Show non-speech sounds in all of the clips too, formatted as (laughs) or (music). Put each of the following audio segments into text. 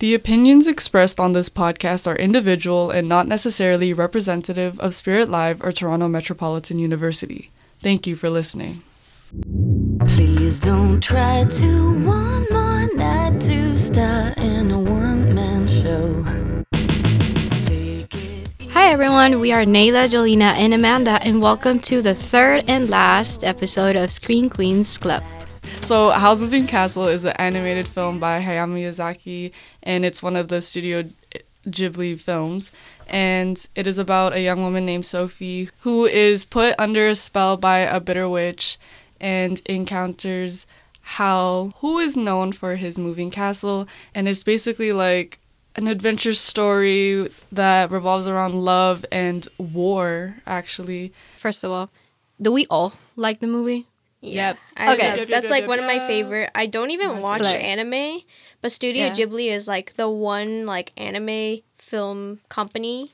The opinions expressed on this podcast are individual and not necessarily representative of Spirit Live or Toronto Metropolitan University. Thank you for listening. Please don't try to one more night to star in a one man show. Hi everyone, we are Nayla, Jolina, and Amanda, and welcome to the third and last episode of Screen Queens Club. So, Howl's Moving Castle is an animated film by Hayao Miyazaki, and it's one of the Studio Ghibli films. And it is about a young woman named Sophie who is put under a spell by a bitter witch and encounters Howl, who is known for his moving castle, and it's basically like an adventure story that revolves around love and war, actually. First of all, do we all like the movie? Yep. I Okay. love- that's like one of my favorite. I don't even watch Slay. anime, but Studio Yeah. Ghibli is like the one like anime film company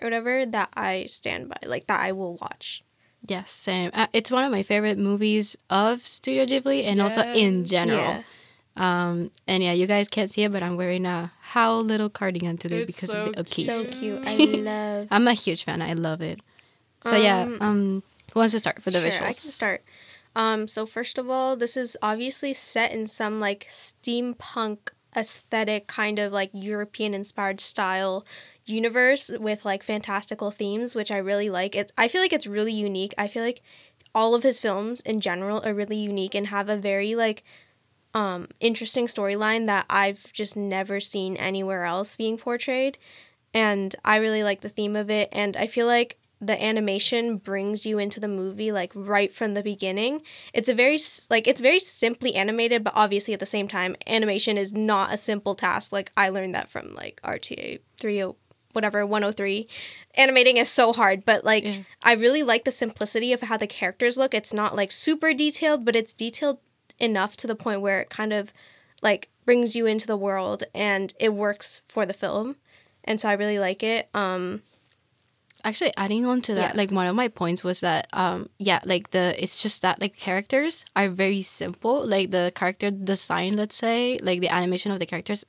or whatever that I stand by, like that I will watch. Yes, same. Uh, it's one of my favorite movies of Studio Ghibli and also in general. Yeah. Um, and yeah, you guys can't see it, but I'm wearing a Howl little cardigan today It's because so of the occasion. So cute. I (laughs) love. I'm a huge fan. I love it. So yeah, Um, um, who wants to start for the sure, visuals? I can start. Um, so first of all, this is obviously set in some like steampunk aesthetic kind of like European inspired style universe with like fantastical themes, which I really like. It's I feel like it's really unique. I feel like all of his films in general are really unique and have a very like um interesting storyline that I've just never seen anywhere else being portrayed. And I really like the theme of it and I feel like the animation brings you into the movie like right from the beginning. It's a very like it's very simply animated, but obviously at the same time, animation is not a simple task. Like I learned that from like RTA 30 whatever 103. Animating is so hard, but like Yeah. I really like the simplicity of how the characters look. It's not like super detailed, but it's detailed enough to the point where it kind of like brings you into the world and it works for the film. And so I really like it. Um Actually, adding on to that, Yeah. like one of my points was that, um, yeah, like the it's just that like characters are very simple, like the character design, let's say, like the animation of the characters,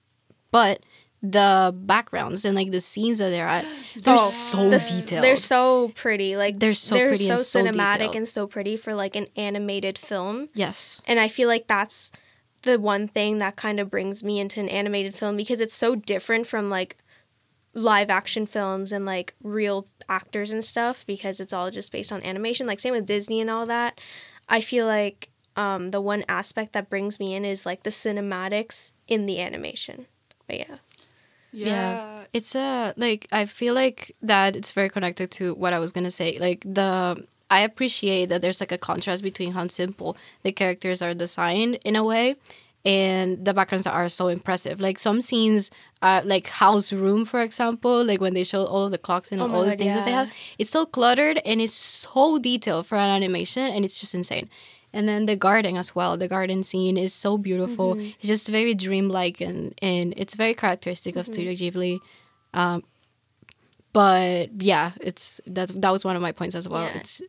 but the backgrounds and like the scenes that they're at, (gasps) they're Oh, so the- detailed. They're so pretty. Like They're so pretty and so cinematic detailed. and so pretty for like an animated film. yes, And I feel like that's the one thing that kind of brings me into an animated film because it's so different from like live action films and like real actors and stuff because it's all just based on animation. Like same with Disney and all that. I feel like um, the one aspect that brings me in is like the cinematics in the animation. But yeah. Yeah. it's a like I feel like that it's very connected to what I was gonna say. Like the I appreciate that there's like a contrast between how simple the characters are designed in a way and the backgrounds are so impressive. Like some scenes, uh, like Howl's Room, for example, like when they show all of the clocks and Oh all the God, things that they have, it's so cluttered and it's so detailed for an animation and it's just insane. And then the garden as well. The garden scene is so beautiful. Mm-hmm. It's just very dreamlike and, and it's very characteristic Mm-hmm. of Studio Ghibli. Um, but yeah, it's that that was one of my points as well. Yeah. It's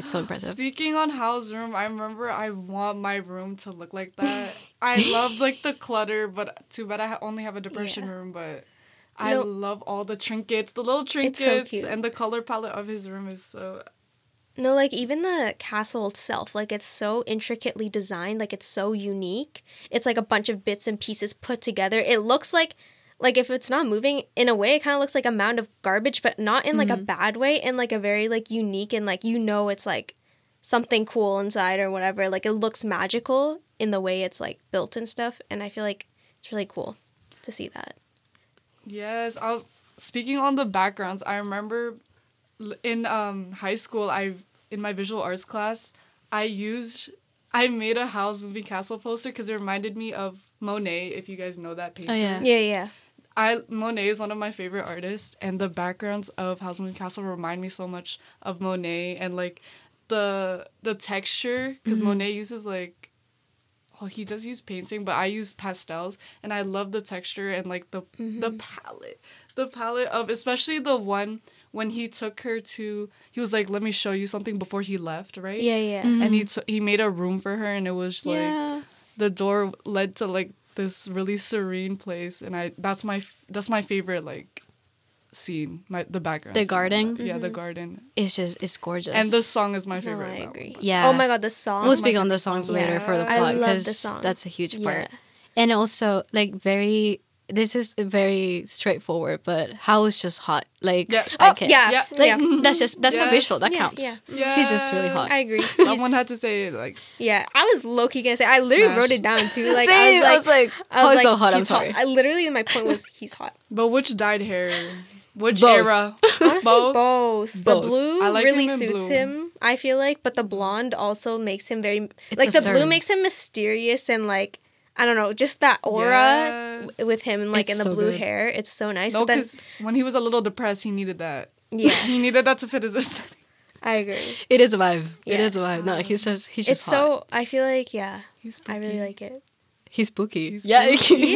it's so impressive. Speaking on Howl's room, I remember I want my room to look like that. (laughs) I love like the clutter, but too bad I only have a depression Yeah. room. But I No. love all the trinkets, the little trinkets, cute. and the color palette of his room is so. No, like even the castle itself, like it's so intricately designed, like it's so unique. It's like a bunch of bits and pieces put together. It looks like like if it's not moving in a way, it kind of looks like a mound of garbage, but not in like a bad way, in like a very like unique and like you know it's like something cool inside or whatever. Like it looks magical in the way it's like built and stuff, and I feel like it's really cool to see that. Yes, I was speaking on the backgrounds. I remember in um high school, I in my visual arts class, I used I made a Howl's Moving Castle poster because it reminded me of Monet. If you guys know that painter, yeah. Yeah, yeah. I Monet is one of my favorite artists, and the backgrounds of Howl's Moving Castle remind me so much of Monet, and like the the texture because mm-hmm. Monet uses like well he does use painting, but I use pastels, and I love the texture and like the the mm-hmm. palette, the palette of especially the one when he took her to he was like let me show you something before he left right Yeah, yeah. and he mm-hmm. t- he made a room for her and it was like yeah. the door led to like this really serene place, and I that's my that's my favorite like scene. My the background. The scene. garden? Yeah, the mm-hmm. garden. It's just it's gorgeous. And the song is my No, favorite. I agree. one. Yeah. Oh my god, the song. we'll speak on the songs song. later for the Yeah. Plot because that's a huge Yeah. part. And also like very this is very straightforward, but Howl is just hot. Like Yeah. I Oh, can't. yeah. Yeah. Like yeah. that's just that's a visual that Yeah, counts. yeah. He's just really hot. I agree. (laughs) Someone had to say it like Yeah, I was low key gonna say. I literally Smash. wrote it down too. (laughs) Like Same, I was like, I was so hot, I'm he's sorry. I literally, my point was he's hot. (laughs) But which dyed hair? Which Both. era? Honestly, Both. both. The blue I like really him suits blue. him. I feel like, but the blonde also makes him very It's like a the blue makes him mysterious and like I don't know, just that aura Yes. with him and like It's in the so blue good. hair. It's so nice. No, because when he was a little depressed, he needed that. yeah, (laughs) He needed that to fit his aesthetic. I agree. It is a vibe. It Yeah. is a vibe. No, he's just he's It's just hot. so. I feel like yeah, He's I really spooky. like it. He's spooky. He's yeah, spooky. (laughs) he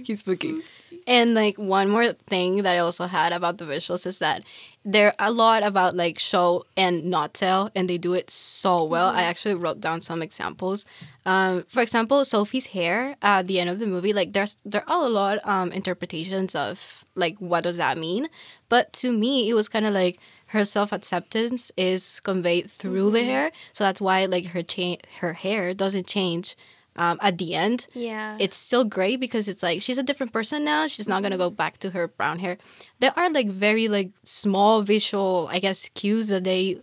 is. He's spooky. And like one more thing that I also had about the visuals is that they're a lot about like show and not tell, and they do it so well. Mm-hmm. I actually wrote down some examples. Um, for example, Sophie's hair at the end of the movie, like there's there are a lot um interpretations of like what does that mean, but to me it was kind of like her self acceptance is conveyed through the hair, so that's why like her cha- her hair doesn't change um, at the end. Yeah, it's still great because it's like she's a different person now. She's not gonna go back to her brown hair. There are like very like small visual, I guess, cues that they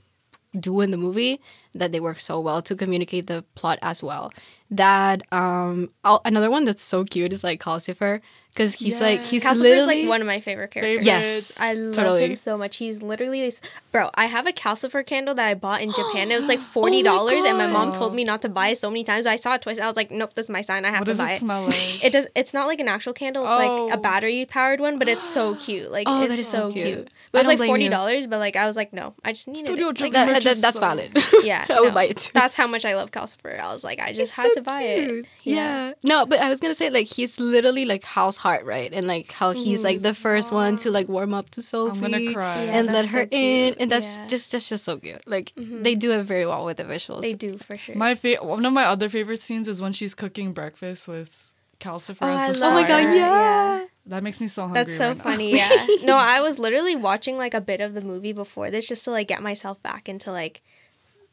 do in the movie that they work so well to communicate the plot as well. That um oh, another one that's so cute is like Calcifer because he's like he's Calcifer's literally like one of my favorite characters. Yes, I love totally. him so much. He's literally, this- bro. I have a Calcifer candle that I bought in (gasps) Japan. It was like forty dollars, and my mom told me not to buy it so many times. I saw it twice. I was like, nope, this is my sign. I have What to buy it it. like? (laughs) It does. It's not like an actual candle. It's like Oh. a battery powered one, but it's so (gasps) cute. Like Oh, it's so cute. cute. I But it's don't like forty dollars, But like I was like, no, I just need Studio it. Like, that, that- that's so- valid. (laughs) yeah, I would oh, no. buy it too. That's how much I love Calcifer. I was like, I just It's had so to buy cute. it. Yeah. No, but I was gonna say like he's literally like Howl's heart, right? And like how he's mm-hmm. like the first one to like warm up to Sophie. I'm gonna cry. Yeah, and let her so in, and that's Yeah. just that's just so cute. Like mm-hmm. they do it very well with the visuals. They do for sure. My fa- one of my other favorite scenes is when she's cooking breakfast with Calcifer Oh, as the Oh my god, yeah. Yeah. That makes me so hungry. That's so right now. funny. (laughs) Yeah. no, I was literally watching like a bit of the movie before this just to like get myself back into like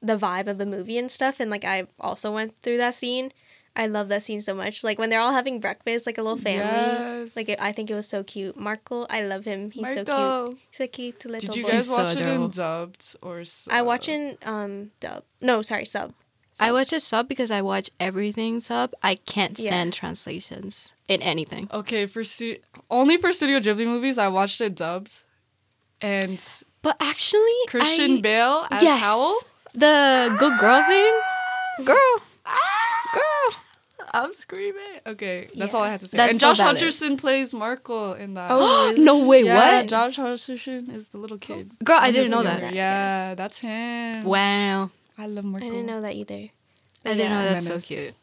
the vibe of the movie and stuff. And like I also went through that scene. I love that scene so much. Like when they're all having breakfast, like a little family. Yes. Like it, I think it was so cute. Markl, I love him. He's so cute. He's a cute little Did you boy. guys He's so watch it adorable. in dubbed or sub? I watch in um dub. No, sorry, sub. I watch a sub because I watch everything sub. I can't Yeah. stand translations in anything. Okay, for stu- only for Studio Ghibli movies, I watched it dubbed, and But actually, Christian I, Bale as yes, Howl. The good girl thing, girl, girl. I'm screaming. Okay, that's Yeah. all I had to say. That's and so Josh valid. Hutcherson plays Markl in that. Oh, (gasps) no way, yeah, what? Josh Hutcherson is the little kid. Girl, I When didn't he's know that. Yeah, that's him. Wow, I love Markl. I Markl. didn't know that either. I didn't know Yeah. that's so Menace. cute.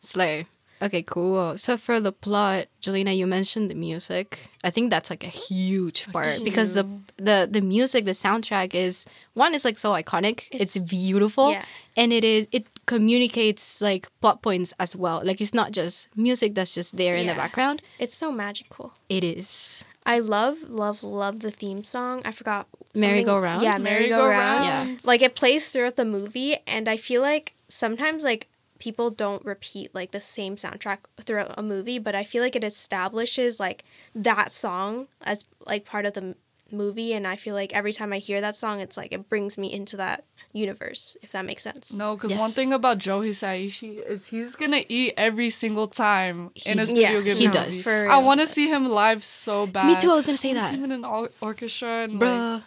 Slay. Okay, cool. So for the plot, Jelena, you mentioned the music. I think that's like a huge part because the the the music, the soundtrack is one is like so iconic. It's, It's- beautiful, yeah. and it is it communicates like plot points as well. Like it's not just music that's just there in the background. It's so magical. It is. I love, love, love the theme song. I forgot. merry-go-round. Yeah, Merry Go Round. Yeah. Like it plays throughout the movie, and I feel like sometimes like people don't repeat like the same soundtrack throughout a movie, but I feel like it establishes like that song as like part of the m- movie, and I feel like every time I hear that song, it's like it brings me into that universe. If that makes sense. No, because Yes. one thing about Joe Hisaishi is he's gonna eat every single time in a He- Studio yeah, Ghibli he movie. does. For I want to see him live so bad. Me too. I was gonna say I that, see him in an or- orchestra and like, bruh.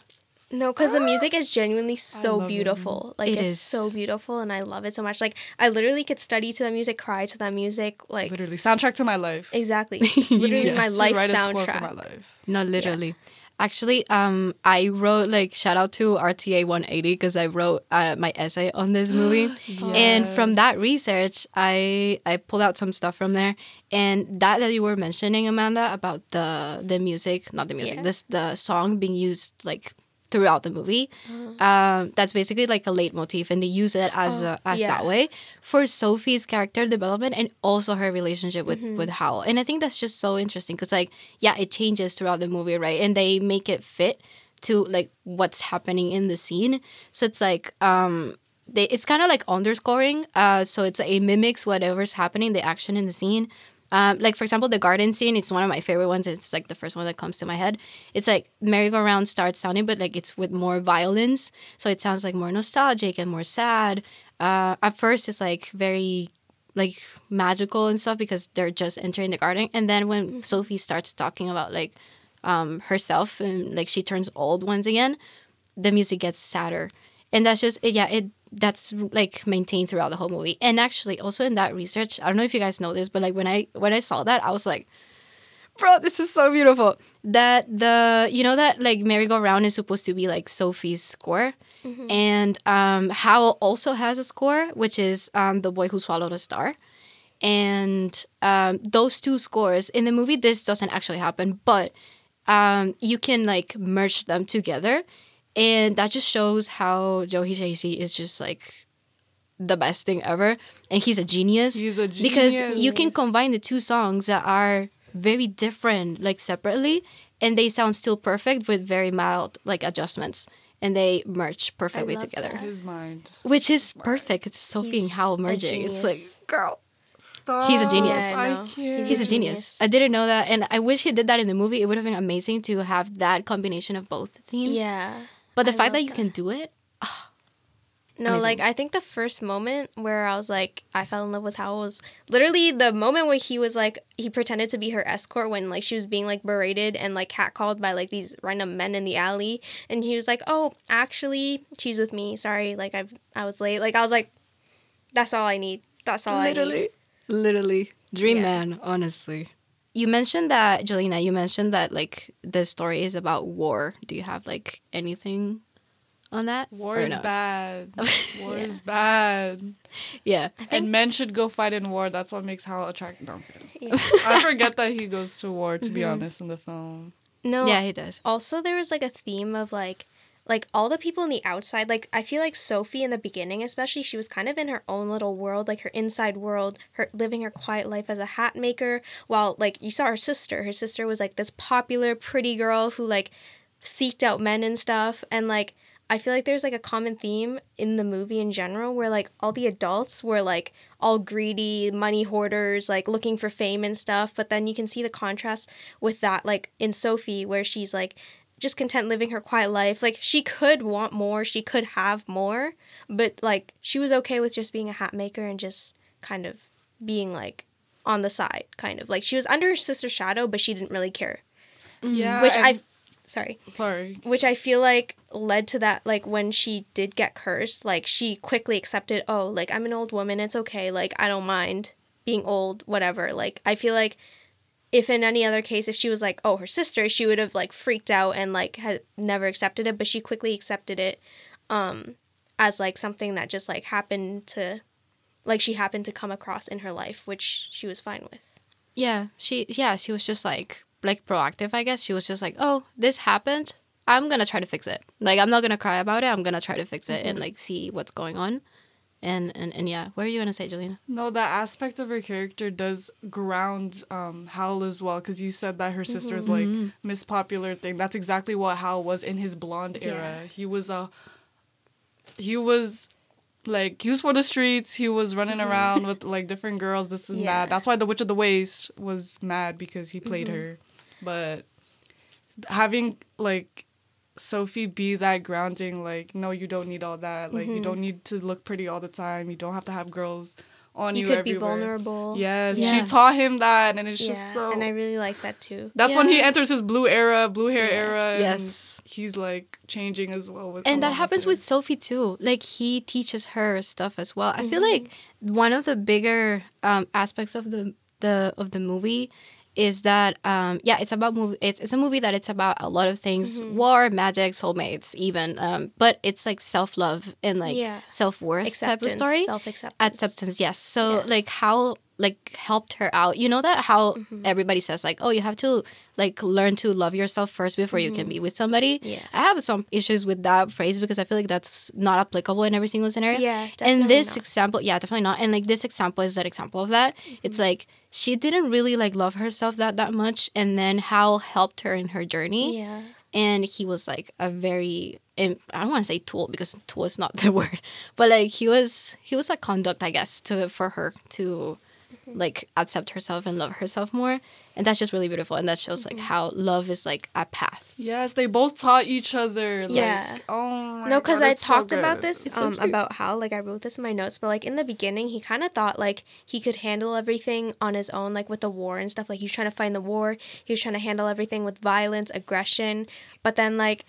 No, because the (gasps) music is genuinely so love it. beautiful. Like It it's is. so beautiful, and I love it so much. Like I literally could study to that music, cry to that music. Like literally soundtrack to my life. exactly, (laughs) it's literally Yes. my life write a score for soundtrack. my life. No, literally. Actually, um, I wrote like shout out to RTA 180 because I wrote uh, my essay on this (gasps) movie, and from that research, I I pulled out some stuff from there, and that that you were mentioning, Amanda, about the the music, not the music, Yeah. this the song being used like throughout the movie. Um, that's basically like a leitmotif, and they use it as a, as yeah. that way for Sophie's character development and also her relationship with with Howl. And I think that's just so interesting because like yeah, it changes throughout the movie, right? And they make it fit to like what's happening in the scene. So it's like um they it's kind of like underscoring. Uh, so it's it mimics whatever's happening, the action in the scene. Um, like for example, the garden scene. It's one of my favorite ones. It's like the first one that comes to my head. It's like merry-go-round starts sounding, but like it's with more violence, so it sounds like more nostalgic and more sad. Uh, at first, it's like very like magical and stuff because they're just entering the garden, and then when Sophie starts talking about like um, herself and like she turns old once again, the music gets sadder, and that's just yeah it that's like maintained throughout the whole movie. And actually, also in that research, I don't know if you guys know this, but like when I when I saw that, I was like, bro, this is so beautiful. That the you know that like merry go round is supposed to be like Sophie's score. And um, Howl also has a score, which is um, The Boy Who Swallowed a Star. And um, those two scores in the movie, this doesn't actually happen, but um, you can like merge them together. And that just shows how Joe Hisaishi is just like the best thing ever. And he's a genius. He's a genius. Because you can combine the two songs that are very different, like separately, and they sound still perfect with very mild like adjustments. And they merge perfectly love together. that. His mind. Which is perfect. It's Sophie and He's Howl a merging. It's like, genius. girl. He's a genius. Yeah, I I can't. He's a a genius. genius. I didn't know that, and I wish he did that in the movie. It would have been amazing to have that combination of both themes. Yeah. But the I fact that you that. can do it, ah, No, Amazing. like I think the first moment where I was like I fell in love with Howl was literally the moment where he was like he pretended to be her escort when like she was being like berated and like catcalled by like these random men in the alley and he was like, "Oh, actually, she's with me. Sorry, like I I was late." Like I was like that's all I need. That's all I need. Literally. Literally, dream Yeah. man. Honestly, you mentioned that, Jelena. You mentioned that like the story is about war. Do you have like anything on that? War Or is no? bad. (laughs) War is bad. Yeah, And men should go fight in war. That's what makes Howl attractive. No, I'm. Yeah. (laughs) I forget that he goes to war, to Mm-hmm. be honest, in the film. No. yeah, he does. also there was like a theme of like like all the people on the outside like i feel like sophie in the beginning especially she was kind of in her own little world like her inside world her living her quiet life as a hat maker while like you saw her sister. Her sister was like this popular pretty girl who like seeked out men and stuff. And like i feel like there's like a common theme in the movie in general where like all the adults were like all greedy money hoarders like looking for fame and stuff. But then you can see the contrast with that like in sophie where she's like just content living her quiet life like she could want more she could have more but like she was okay with just being a hat maker and just kind of being like on the side kind of like she was under her sister's shadow but she didn't really care mm. Yeah. which i sorry Sorry. which I feel like led to that like when she did get cursed, like she quickly accepted, oh, like I'm an old woman, it's okay, like I don't mind being old, whatever. Like I feel like if in any other case if she was like, oh, her sister, she would have like freaked out and like had never accepted it, but she quickly accepted it um as like something that just like happened to like she happened to come across in her life, which she was fine with. Yeah, she yeah, she was just like like proactive, I guess. She was just like, "Oh, this happened. I'm going to try to fix it." Like I'm not going to cry about it. I'm going to try to fix it and like see what's going on. And and and yeah, what are you going to say, Jelena? No, that aspect of her character does ground um, Howl as well, because you said that her sister's like mm-hmm. Miss Popular thing. That's exactly what Howl was in his blonde era. Yeah. He was a. He was, like he was for the streets. He was running mm-hmm. around with like different girls. This and Yeah. that. That's why the Witch of the Waste was mad because he played mm-hmm. her, but having like Sophie be that grounding, like, no, you don't need all that. Like, you don't need to look pretty all the time. You don't have to have girls on you, You could be vulnerable. Yes, Yeah. she taught him that, and it's Yeah, just so. and I really like that too. that's when he enters his blue era, blue hair Yeah. era. And Yes. he's like changing as well. With And that happens it. with Sophie too. Like he teaches her stuff as well. I feel Mm-hmm. like one of the bigger um, aspects of the the of the movie is that um, yeah, it's about movie. It's it's a movie that it's about a lot of things: Mm-hmm. war, magic, soulmates, even. Um, but it's like self love and like Yeah. self worth type of story. self acceptance. Acceptance, yes. So Yeah. like how like helped her out. You know that how mm-hmm. everybody says like, oh, you have to like learn to love yourself first before you can mm-hmm. be with somebody. Yeah. I have some issues with that phrase because I feel like that's not applicable in every single scenario. Yeah, And this not. example, yeah, definitely not. And like this example is that example of that. It's mm-hmm. like she didn't really like love herself that that much, and then Howl helped her in her journey Yeah. and he was like a very I don't want to say tool because tool is not (laughs) the word, but like he was he was a conduct I guess to for her to like accept herself and love herself more, and that's just really beautiful, and that shows like how love is like a path. Yes, they both taught each other. Like, Yeah. Oh my No, because I it's so talked about this It's um, cute. about how like I wrote this in my notes, but like in the beginning, he kind of thought like he could handle everything on his own, like with the war and stuff. Like he was trying to find the war, he was trying to handle everything with violence, aggression. But then like,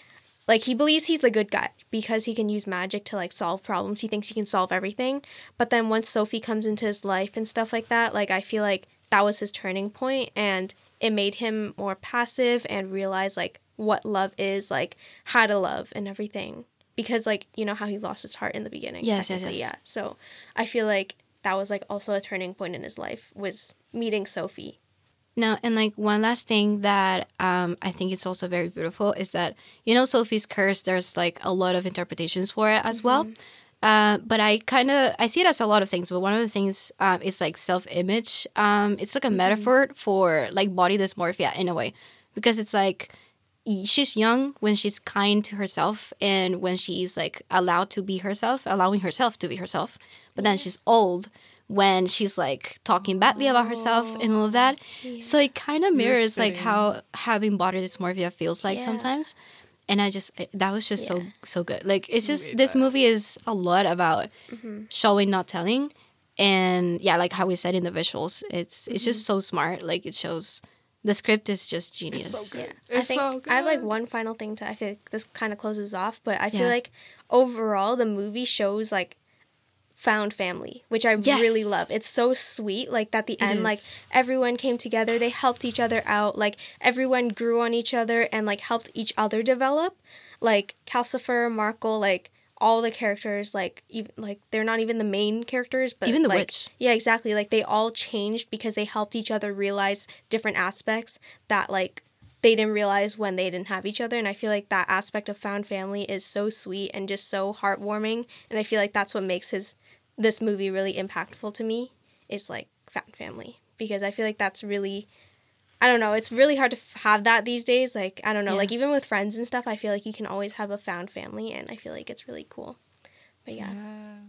like he believes he's the good guy because he can use magic to like solve problems. He thinks he can solve everything. But then once Sophie comes into his life and stuff like that, like I feel like that was his turning point and it made him more passive and realize like what love is, like how to love and everything. Because like you know how he lost his heart in the beginning. Yes, yes, yes. Yeah. So I feel like that was like also a turning point in his life was meeting Sophie. No, and like one last thing that um, I think it's also very beautiful is that you know Sophie's curse. There's like a lot of interpretations for it as well. Uh, but I kind of I see it as a lot of things. But one of the things um, is like self image. Um, it's like a metaphor for like body dysmorphia in a way, because it's like she's young when she's kind to herself and when she's like allowed to be herself, allowing herself to be herself. But then she's old when she's like talking badly about herself and all of that. So it kind of mirrors like how having body dysmorphia feels like Yeah. sometimes. And I just I- that was just so Yeah. so good. Like it's just Way this better. movie is a lot about Mm-hmm. showing not telling and yeah like how we said in the visuals it's it's Mm-hmm. just so smart like it shows the script is just genius It's so good. I It's think so I have like one final thing to I feel like this kind of closes off, but I feel Yeah. like overall the movie shows like found family, which I Yes. really love. It's so sweet. Like at the It end, like everyone came together, they helped each other out, like everyone grew on each other and like helped each other develop. Like Calcifer, Markl, like all the characters, like even like they're not even the main characters, but Even the like, witch. Yeah, exactly. Like they all changed because they helped each other realize different aspects that like they didn't realize when they didn't have each other and i feel like that aspect of found family is so sweet and just so heartwarming and i feel like that's what makes his this movie really impactful to me is like found family because i feel like that's really i don't know it's really hard to f- have that these days like i don't know Yeah. like even with friends and stuff i feel like you can always have a found family and i feel like it's really cool but yeah,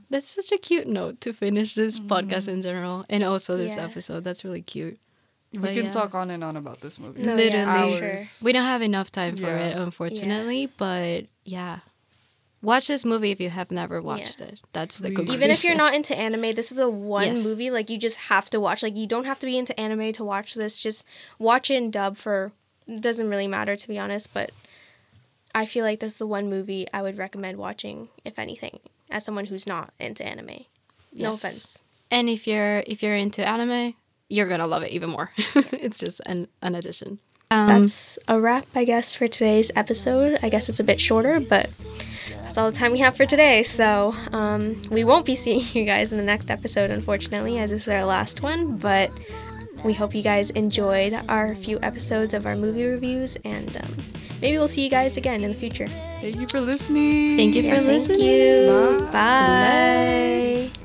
that's such a cute note to finish this podcast in mm-hmm. general and also this Yeah. episode that's really cute We But can yeah. talk on and on about this movie. Oh, no, Literally. yeah, sure. we don't have enough time for Yeah. it unfortunately but yeah watch this movie if you have never watched it. That's the conclusion. Even if you're not (laughs) into anime this is the one Yes. movie like you just have to watch. Like you don't have to be into anime to watch this. Just watch it in dub for it doesn't really matter to be honest but i feel like this is the one movie i would recommend watching if anything as someone who's not into anime. No Yes. offense. And if you're if you're into anime you're gonna love it even more. (laughs) It's just an, an addition. Um, that's a wrap i guess for today's episode. I guess it's a bit shorter but that's all the time we have for today. So um, we won't be seeing you guys in the next episode unfortunately as this is our last one but we hope you guys enjoyed our few episodes of our movie reviews and um, maybe we'll see you guys again in the future. Thank you for listening. thank you for Yeah, thank listening. you. Bye. bye